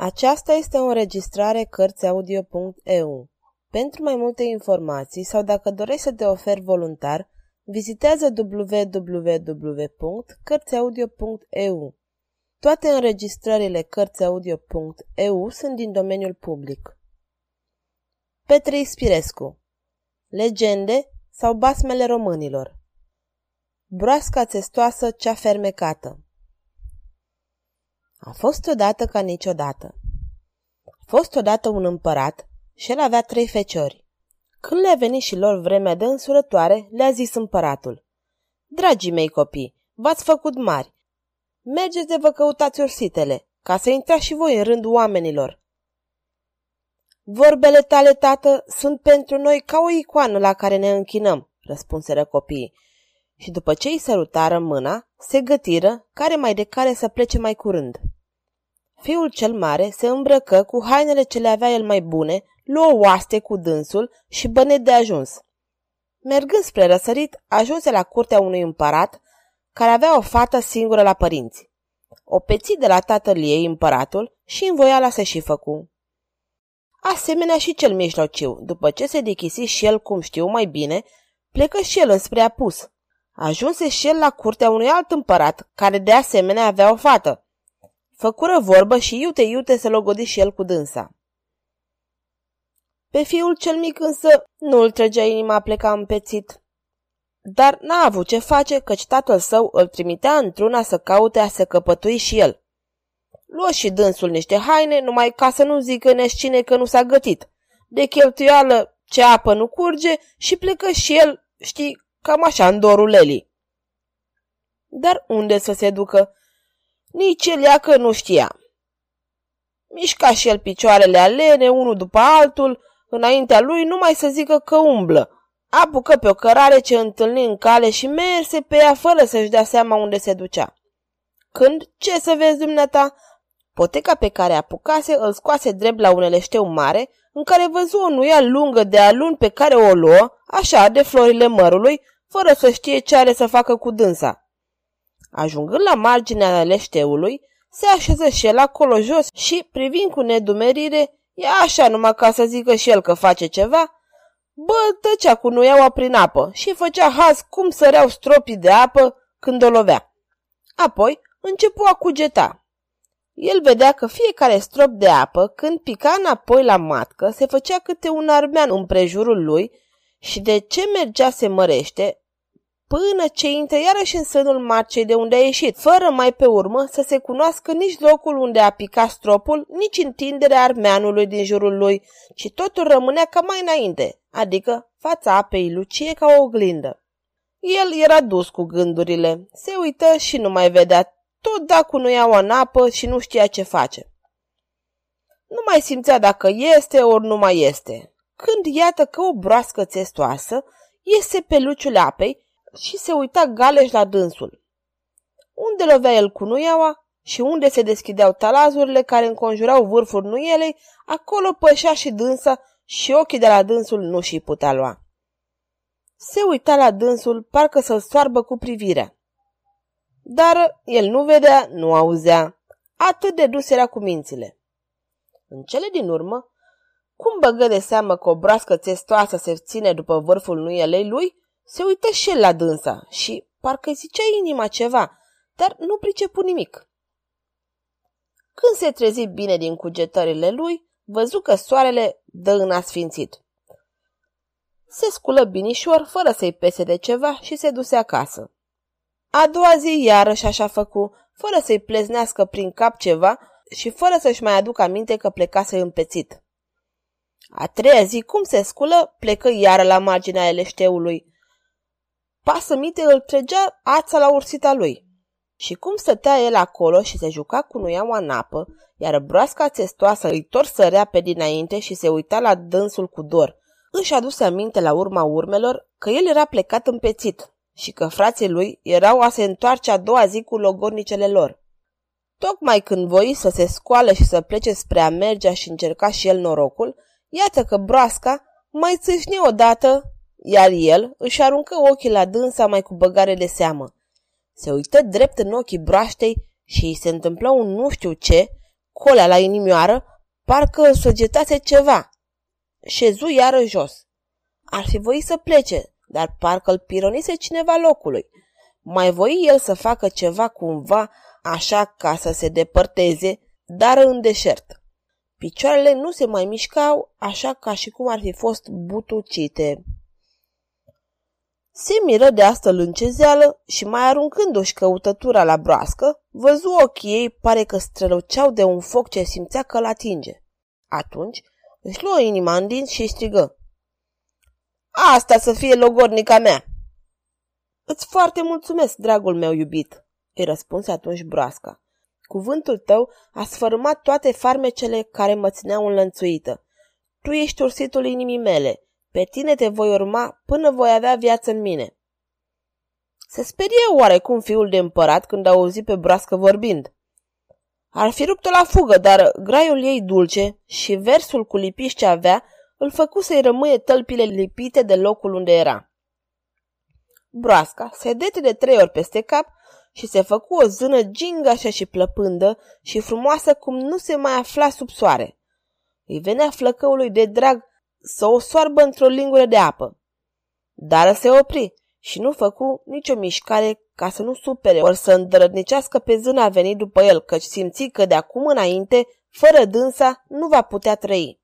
Aceasta este o înregistrare Cărțiaudio.eu. Pentru mai multe informații sau dacă dorești să te oferi voluntar, vizitează www.cărțiaudio.eu. Toate înregistrările Cărțiaudio.eu sunt din domeniul public. Petre Ispirescu Legende sau basmele românilor Broasca țestoasă cea fermecată a fost odată ca niciodată. A fost odată un împărat și el avea trei feciori. Când le-a venit și lor vremea de însurătoare, le-a zis împăratul. Dragii mei copii, v-ați făcut mari. Mergeți de vă căutați ursitele, ca să intrați și voi în rândul oamenilor. Vorbele tale, tată, sunt pentru noi ca o icoană la care ne închinăm, răspunseră copiii. Și după ce îi sărutară mâna, se gătiră care mai de care să plece mai curând. Fiul cel mare se îmbrăcă cu hainele ce le avea el mai bune, luă oaste cu dânsul și bănet de ajuns. Mergând spre răsărit, ajunse la curtea unui împărat care avea o fată singură la părinți. O peți de la tatăl ei împăratul și învoiala se și făcu. Asemenea și cel mijlociu, după ce se dichisi și el cum știu mai bine, plecă și el înspre apus. Ajunse și el la curtea unui alt împărat, care de asemenea avea o fată. Făcură vorbă și iute iute să logodi și el cu dânsa. Pe fiul cel mic însă nu îl trăgea inima pleca împețit. Dar n-a avut ce face, căci tatăl său îl trimitea într-una să caute a se căpătui și el. Luă și dânsul niște haine, numai ca să nu zică neșcine că nu s-a gătit. De cheltuială ce apă nu curge și plecă și el, știi, cam așa în dorul Lelii. Dar unde să se ducă? Nici el ea că nu știa. Mișca și el picioarele alene, unul după altul, înaintea lui numai să zică că umblă. Apucă pe o cărare ce întâlni în cale și merse pe ea fără să-și dea seama unde se ducea. Când, ce să vezi dumneata, poteca pe care apucase îl scoase drept la un eleșteu mare, în care văzu o nuia lungă de alun pe care o luă, așa, de florile mărului, fără să știe ce are să facă cu dânsa. Ajungând la marginea leșteului, se așeză și el acolo jos și, privind cu nedumerire, e așa numai ca să zică și el că face ceva, bă, tăcea cu nuiaua prin apă și făcea haz cum săreau stropii de apă când o lovea. Apoi începu a cugeta. El vedea că fiecare strop de apă, când pica înapoi la matcă, se făcea câte un armean împrejurul lui și de ce mergea se mărește, până ce intră iarăși în sânul marcei de unde a ieșit, fără mai pe urmă să se cunoască nici locul unde a picat stropul, nici întinderea armeanului din jurul lui, ci totul rămânea ca mai înainte, adică fața apei lucie ca o oglindă. El era dus cu gândurile, se uită și nu mai vedea, tot dacă nu iau în apă și nu știa ce face. Nu mai simțea dacă este ori nu mai este. Când iată că o broască țestoasă iese pe luciul apei și se uita galeș la dânsul. Unde lovea el cu nuiaua și unde se deschideau talazurile care înconjurau vârful nuielei, acolo pășea și dânsa și ochii de la dânsul nu și putea lua. Se uita la dânsul, parcă să-l soarbă cu privirea. Dar el nu vedea, nu auzea. Atât de dus era cu mințile. În cele din urmă, cum băgă de seamă că o broască țestoasă se ține după vârful nuielei lui, se uită și el la dânsa și parcă zicea inima ceva, dar nu pricepu nimic. Când se trezi bine din cugetările lui, văzu că soarele dă în asfințit. Se sculă binișor, fără să-i pese de ceva și se duse acasă. A doua zi iarăși așa făcu, fără să-i pleznească prin cap ceva și fără să-și mai aducă aminte că plecase împețit. A treia zi, cum se sculă, plecă iară la marginea eleșteului, Pasămite îl trăgea ața la ursita lui. Și cum stătea el acolo și se juca cu nuiaua în apă, iar broasca țestoasă îi torsărea pe dinainte și se uita la dânsul cu dor, își aduse aminte la urma urmelor că el era plecat împețit și că frații lui erau a se întoarce a doua zi cu logornicele lor. Tocmai când voi să se scoală și să plece spre a mergea și încerca și el norocul, iată că broasca mai țâșni odată iar el își aruncă ochii la dânsa mai cu băgare de seamă. Se uită drept în ochii broaștei și îi se întâmplă un nu știu ce, colea la inimioară, parcă îl săgetase ceva. Șezu iară jos. Ar fi voit să plece, dar parcă îl pironise cineva locului. Mai voi el să facă ceva cumva, așa ca să se depărteze, dar în deșert. Picioarele nu se mai mișcau, așa ca și cum ar fi fost butucite. Se miră de asta lâncezeală și mai aruncându-și căutătura la broască, văzu ochii ei pare că străluceau de un foc ce simțea că-l atinge. Atunci își luă inima în dinți și strigă. Asta să fie logornica mea! Îți foarte mulțumesc, dragul meu iubit, îi răspunse atunci broasca. Cuvântul tău a sfărâmat toate farmecele care mă țineau înlănțuită. Tu ești ursitul inimii mele. Pe tine te voi urma până voi avea viață în mine. Se sperie oarecum fiul de împărat când a auzit pe broască vorbind. Ar fi rupt-o la fugă, dar graiul ei dulce și versul cu lipiș ce avea îl făcu să-i rămâie tălpile lipite de locul unde era. Broasca se dete de trei ori peste cap și se făcu o zână gingașă și plăpândă și frumoasă cum nu se mai afla sub soare. Îi venea flăcăului de drag să o soarbă într-o lingură de apă. Dar se opri și nu făcu nicio mișcare ca să nu supere ori să îndrădnicească pe zâna venit după el, căci simți că de acum înainte, fără dânsa, nu va putea trăi.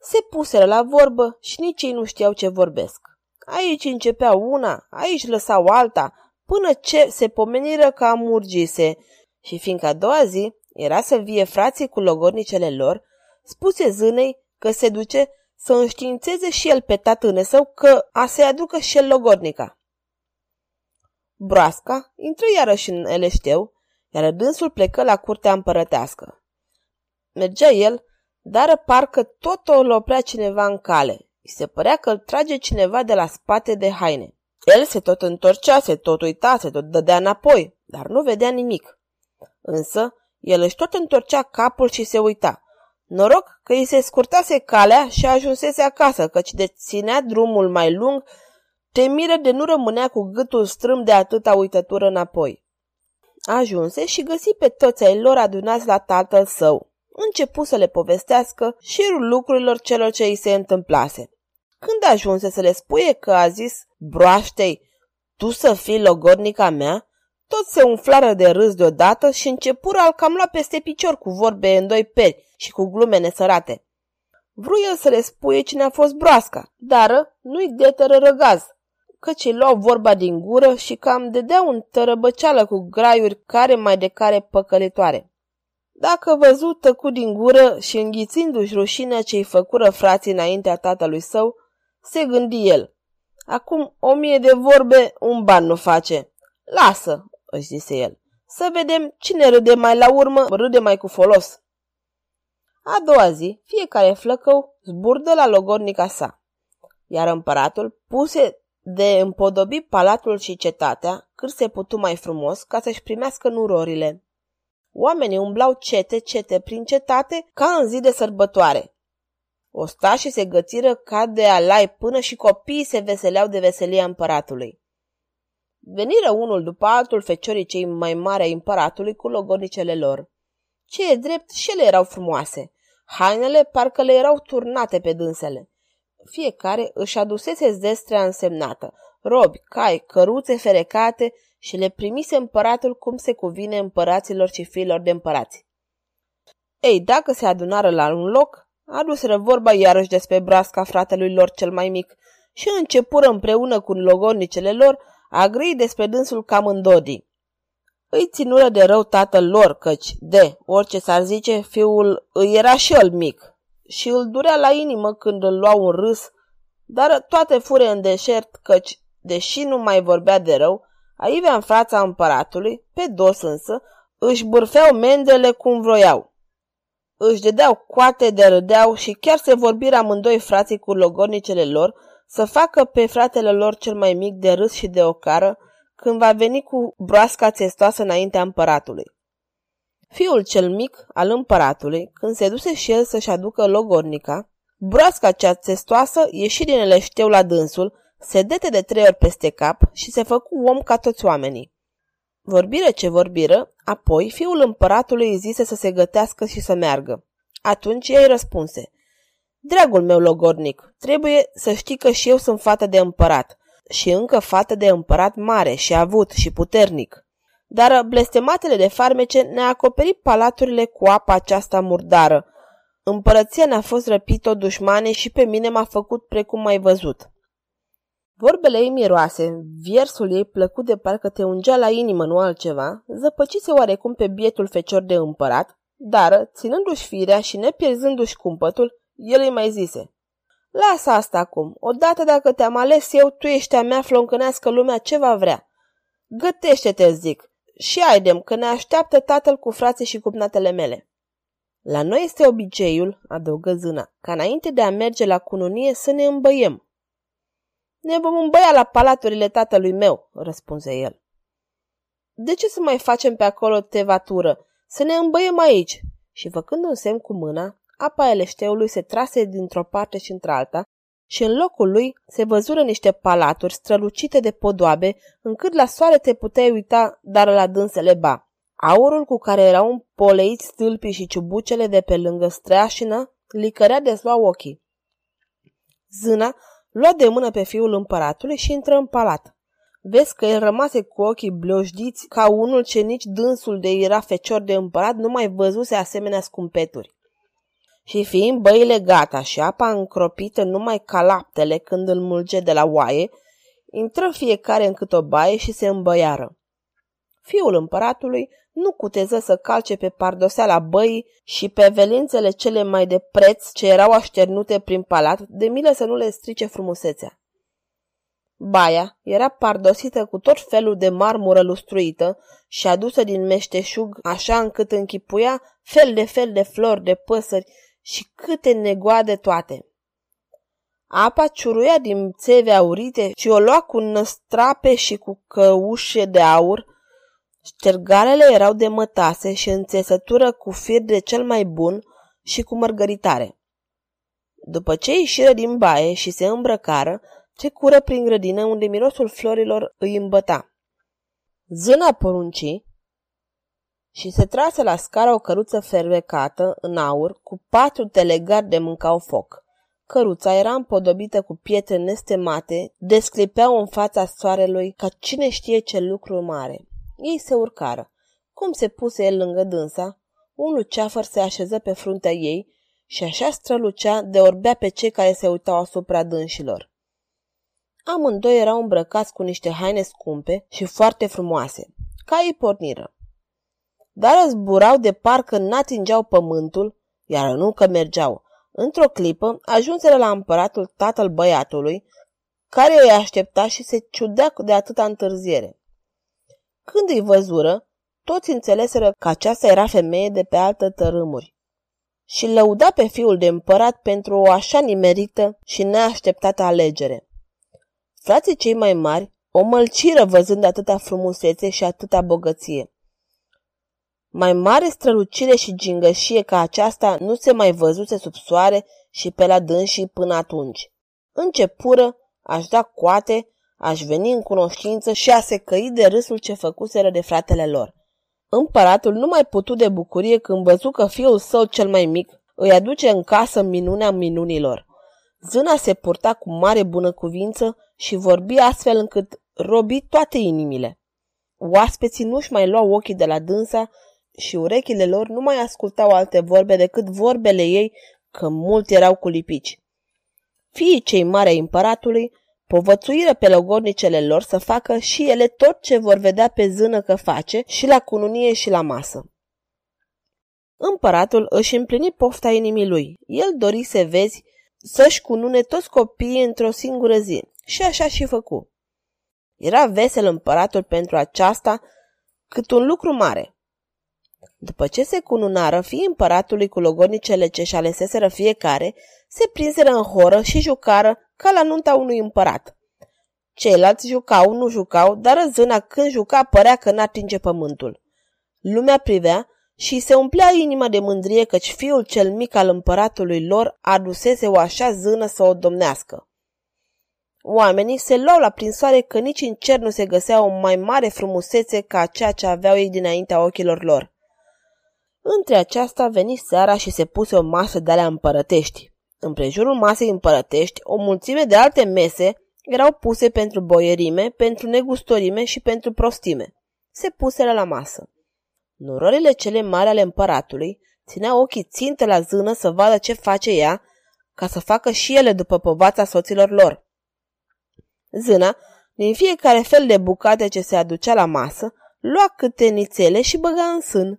Se puseră la vorbă și nici ei nu știau ce vorbesc. Aici începea una, aici lăsau alta, până ce se pomeniră că amurgise și fiindcă a doua zi era să vie frații cu logornicele lor, spuse zânei că se duce să înștiințeze și el pe tatâne său că a să-i aducă și el logornica. Broasca intră iarăși în Eleșteu, iar dânsul plecă la curtea împărătească. Mergea el, dar parcă tot o oprea cineva în cale. I se părea că îl trage cineva de la spate de haine. El se tot întorcea, se tot uita, se tot dădea înapoi, dar nu vedea nimic. Însă, el își tot întorcea capul și se uita. Noroc că îi se scurtase calea și ajunsese acasă, căci de ținea drumul mai lung, temiră de nu rămânea cu gâtul strâm de atâta uitătură înapoi. Ajunse și găsi pe toți ai lor adunați la tatăl său. Începu să le povestească șirul lucrurilor celor ce îi se întâmplase. Când ajunse să le spuie că a zis, broaștei, tu să fii logodnica mea, toți se umflară de râs deodată și începură al cam lua peste picior cu vorbe în doi peri și cu glume nesărate. Vru el să le spuie cine a fost broasca, dar nu-i deteră răgaz, căci îi luau vorba din gură și cam dădeau un tărăbăceală cu graiuri care mai de care păcălitoare. Dacă văzut tăcut din gură și înghițindu-și rușinea ce-i făcură frații înaintea tatălui său, se gândi el. Acum o mie de vorbe un ban nu face. Lasă, își zise el, să vedem cine râde mai la urmă, râde mai cu folos. A doua zi, fiecare flăcău zburdă la logornica sa, iar împăratul puse de împodobi palatul și cetatea cât se putu mai frumos ca să-și primească nurorile. Oamenii umblau cete, cete prin cetate ca în zi de sărbătoare. Ostașii se gățiră ca de alai până și copiii se veseleau de veselia împăratului. Veniră unul după altul feciorii cei mai mari ai împăratului cu logornicele lor. Ce e drept, și ele erau frumoase. Hainele parcă le erau turnate pe dânsele. Fiecare își adusese zdestrea însemnată, robi, cai, căruțe ferecate și le primise împăratul cum se cuvine împăraților și fiilor de împărați. Ei, dacă se adunară la un loc, aduseră vorba iarăși despre brasca fratelui lor cel mai mic și începură împreună cu logonicele lor a grei despre dânsul cam în dodi. Îi ținură de rău tatăl lor, căci, de, orice s-ar zice, fiul îi era și el mic și îl durea la inimă când îl luau un râs, dar toate fure în deșert, căci, deși nu mai vorbea de rău, Aivea în fața împăratului, pe dos însă, își bârfeau mendele cum vroiau. Își dedeau coate de râdeau și chiar se vorbiră amândoi frații cu logornicele lor să facă pe fratele lor cel mai mic de râs și de ocară când va veni cu broasca țestoasă înaintea împăratului. Fiul cel mic al împăratului, când se duse și el să-și aducă logornica, broasca cea țestoasă ieși din eleșteu la dânsul, se dete de trei ori peste cap și se făcu om ca toți oamenii. Vorbire ce vorbiră, apoi fiul împăratului îi zise să se gătească și să meargă. Atunci ei răspunse, Dragul meu logornic, trebuie să știi că și eu sunt fată de împărat și încă fată de împărat mare și avut și puternic. Dar blestematele de farmece ne-a acoperit palaturile cu apa aceasta murdară. Împărăția ne-a fost răpit-o dușmane și pe mine m-a făcut precum mai văzut. Vorbele ei miroase, viersul ei plăcut de parcă te ungea la inimă, nu altceva, zăpăcise oarecum pe bietul fecior de împărat, dar, ținându-și firea și nepierzându-și cumpătul, el îi mai zise, Lasă asta acum. Odată dacă te-am ales eu, tu ești a mea, floncănească lumea ce va vrea. Gătește-te, zic, și aidem că ne așteaptă tatăl cu frații și cupnatele mele. La noi este obiceiul, adăugă zâna, ca înainte de a merge la cununie să ne îmbăiem. Ne vom îmbăia la palaturile tatălui meu, răspunse el. De ce să mai facem pe acolo tevatură? Să ne îmbăiem aici. Și făcând un semn cu mâna, apa eleșteului se trase dintr-o parte și într-alta și în locul lui se văzură niște palaturi strălucite de podoabe, încât la soare te puteai uita, dar la dânsele ba. Aurul cu care erau împoleiți stâlpii și ciubucele de pe lângă streașină licărea de ochii. Zâna lua de mână pe fiul împăratului și intră în palat. Vezi că el rămase cu ochii blojdiți ca unul ce nici dânsul de era fecior de împărat nu mai văzuse asemenea scumpeturi. Și fiind băile gata și apa încropită numai ca laptele când îl mulge de la oaie, intră fiecare în cât o baie și se îmbăiară. Fiul împăratului nu cuteză să calce pe pardoseala băii și pe velințele cele mai de preț ce erau așternute prin palat, de milă să nu le strice frumusețea. Baia era pardosită cu tot felul de marmură lustruită și adusă din meșteșug, așa încât închipuia fel de fel de flori, de păsări și câte negoade toate. Apa ciuruia din țeve aurite și o lua cu năstrape și cu căușe de aur. Ștergarele erau de mătase și în țesătură cu fir de cel mai bun și cu mărgăritare. După ce ieșiră din baie și se îmbrăcară, cură prin grădină unde mirosul florilor îi îmbăta. Zâna poruncii și se trase la scară o căruță fervecată în aur cu patru telegari de mâncau foc. Căruța era împodobită cu pietre nestemate, desclipeau în fața soarelui ca cine știe ce lucru mare. Ei se urcară. Cum se puse el lângă dânsa, un luceafăr se așeză pe fruntea ei și așa strălucea de orbea pe cei care se uitau asupra dânșilor. Amândoi erau îmbrăcați cu niște haine scumpe și foarte frumoase. Caii porniră. Dar zburau de parcă n-atingeau pământul, iar nu că mergeau. Într-o clipă ajunseră la împăratul tatăl băiatului, care îi aștepta și se ciudea de atâta întârziere. Când îi văzură, toți înțeleseră că aceasta era femeie de pe altă tărâmuri și lăuda pe fiul de împărat pentru o așa nimerită și neașteptată alegere. Frații cei mai mari o mălciră văzând atâta frumusețe și atâta bogăție. Mai mare strălucire și gingășie ca aceasta nu se mai văzuse sub soare și pe la dânsii până atunci. Începură, aș da coate, aș veni în cunoștință și a se căi de râsul ce făcuseră de fratele lor. Împăratul nu mai putu de bucurie când văzu că fiul său cel mai mic îi aduce în casă minunea minunilor. Zâna se purta cu mare bună cuvință și vorbi astfel încât robi toate inimile. Oaspeții nu-și mai luau ochii de la dânsa și urechile lor nu mai ascultau alte vorbe decât vorbele ei, că mult erau cu lipici. Fiii cei mari ai împăratului povățuiră pe logornicele lor să facă și ele tot ce vor vedea pe zână că face și la cununie și la masă. Împăratul își împlini pofta inimii lui. El dori să vezi să-și cunune toți copiii într-o singură zi și așa și făcu. Era vesel împăratul pentru aceasta cât un lucru mare. După ce se cununară, fii împăratului cu logodnicele ce-și aleseseră fiecare, se prinseră în horă și jucară ca la nunta unui împărat. Ceilalți jucau, nu jucau, dar zâna când juca părea că n-atinge pământul. Lumea privea și se umplea inima de mândrie căci fiul cel mic al împăratului lor adusese o așa zână să o domnească. Oamenii se luau la prinsoare că nici în cer nu se găsea o mai mare frumusețe ca ceea ce aveau ei dinaintea ochilor lor. Între aceasta veni seara și se puse o masă de alea împărătești. În prejurul masei împărătești, o mulțime de alte mese erau puse pentru boierime, pentru negustorime și pentru prostime. Se puseră la masă. Nororile cele mari ale împăratului țineau ochii țintă la zână să vadă ce face ea, ca să facă și ele după povața soților lor. Zâna, din fiecare fel de bucate ce se aducea la masă, lua câte nițele și băga în sân.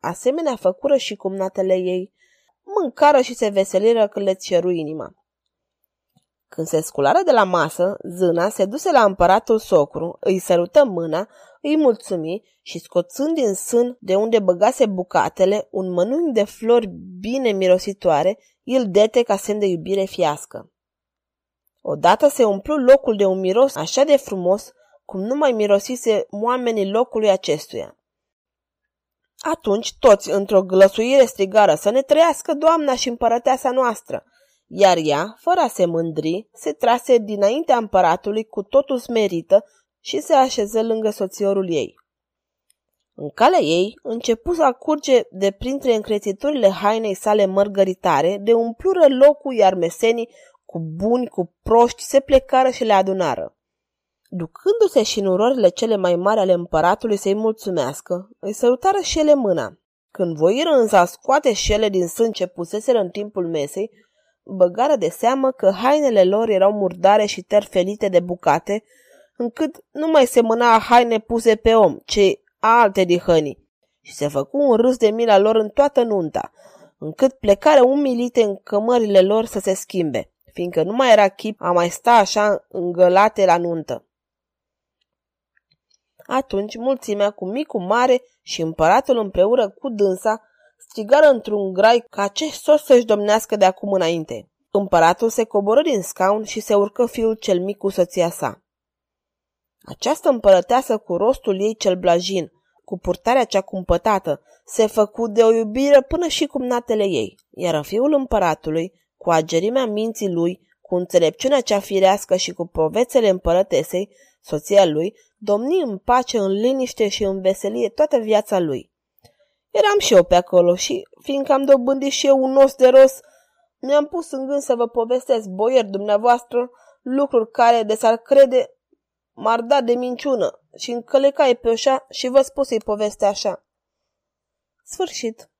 Asemenea făcură și cumnatele ei. Mâncară și se veseliră când le ceru inima. Când se sculară de la masă, zâna se duse la împăratul socru, îi sărută mâna, îi mulțumi și scoțând din sân de unde băgase bucatele un mănânc de flori bine mirositoare, îl dete ca semn de iubire fiască. Odată se umplu locul de un miros așa de frumos cum nu mai mirosise oamenii locului acestuia. Atunci toți, într-o glăsuire strigară, să ne trăiască doamna și împărăteasa noastră, iar ea, fără a se mândri, se trase dinaintea împăratului cu totul smerită și se așeză lângă soțiorul ei. În calea ei începu să acurge de printre încrețiturile hainei sale mărgăritare, de umplură locul, iar mesenii cu buni, cu proști, se plecară și le adunară. Ducându-se și în urorile cele mai mari ale împăratului să-i mulțumească, îi sărutară și ele mâna. Când voiră însă a scoate și ele din sân ce puseseră în timpul mesei, băgară de seamă că hainele lor erau murdare și terfelite de bucate, încât nu mai semăna haine puse pe om, ci alte dihănii. Și se făcu un râs de mila lor în toată nunta, încât plecare umilite în cămările lor să se schimbe, fiindcă nu mai era chip a mai sta așa îngălate la nuntă. Atunci mulțimea cu micul mare și împăratul împreună cu dânsa strigară într-un grai ca ce sos să-și domnească de acum înainte. Împăratul se coboră din scaun și se urcă fiul cel mic cu soția sa. Această împărăteasă cu rostul ei cel blajin, cu purtarea cea cumpătată, se făcu de o iubire până și cumnatele ei, iar fiul împăratului, cu agerimea minții lui, cu înțelepciunea cea firească și cu povețele împărătesei, soția lui, domni în pace, în liniște și în veselie toată viața lui. Eram și eu pe acolo și, fiindcă am dobândit și eu un os de ros, mi-am pus în gând să vă povestesc, boier dumneavoastră, lucruri care, de s-ar crede, m-ar da de minciună și încălecai pe oșa și vă spusei povestea așa. Sfârșit.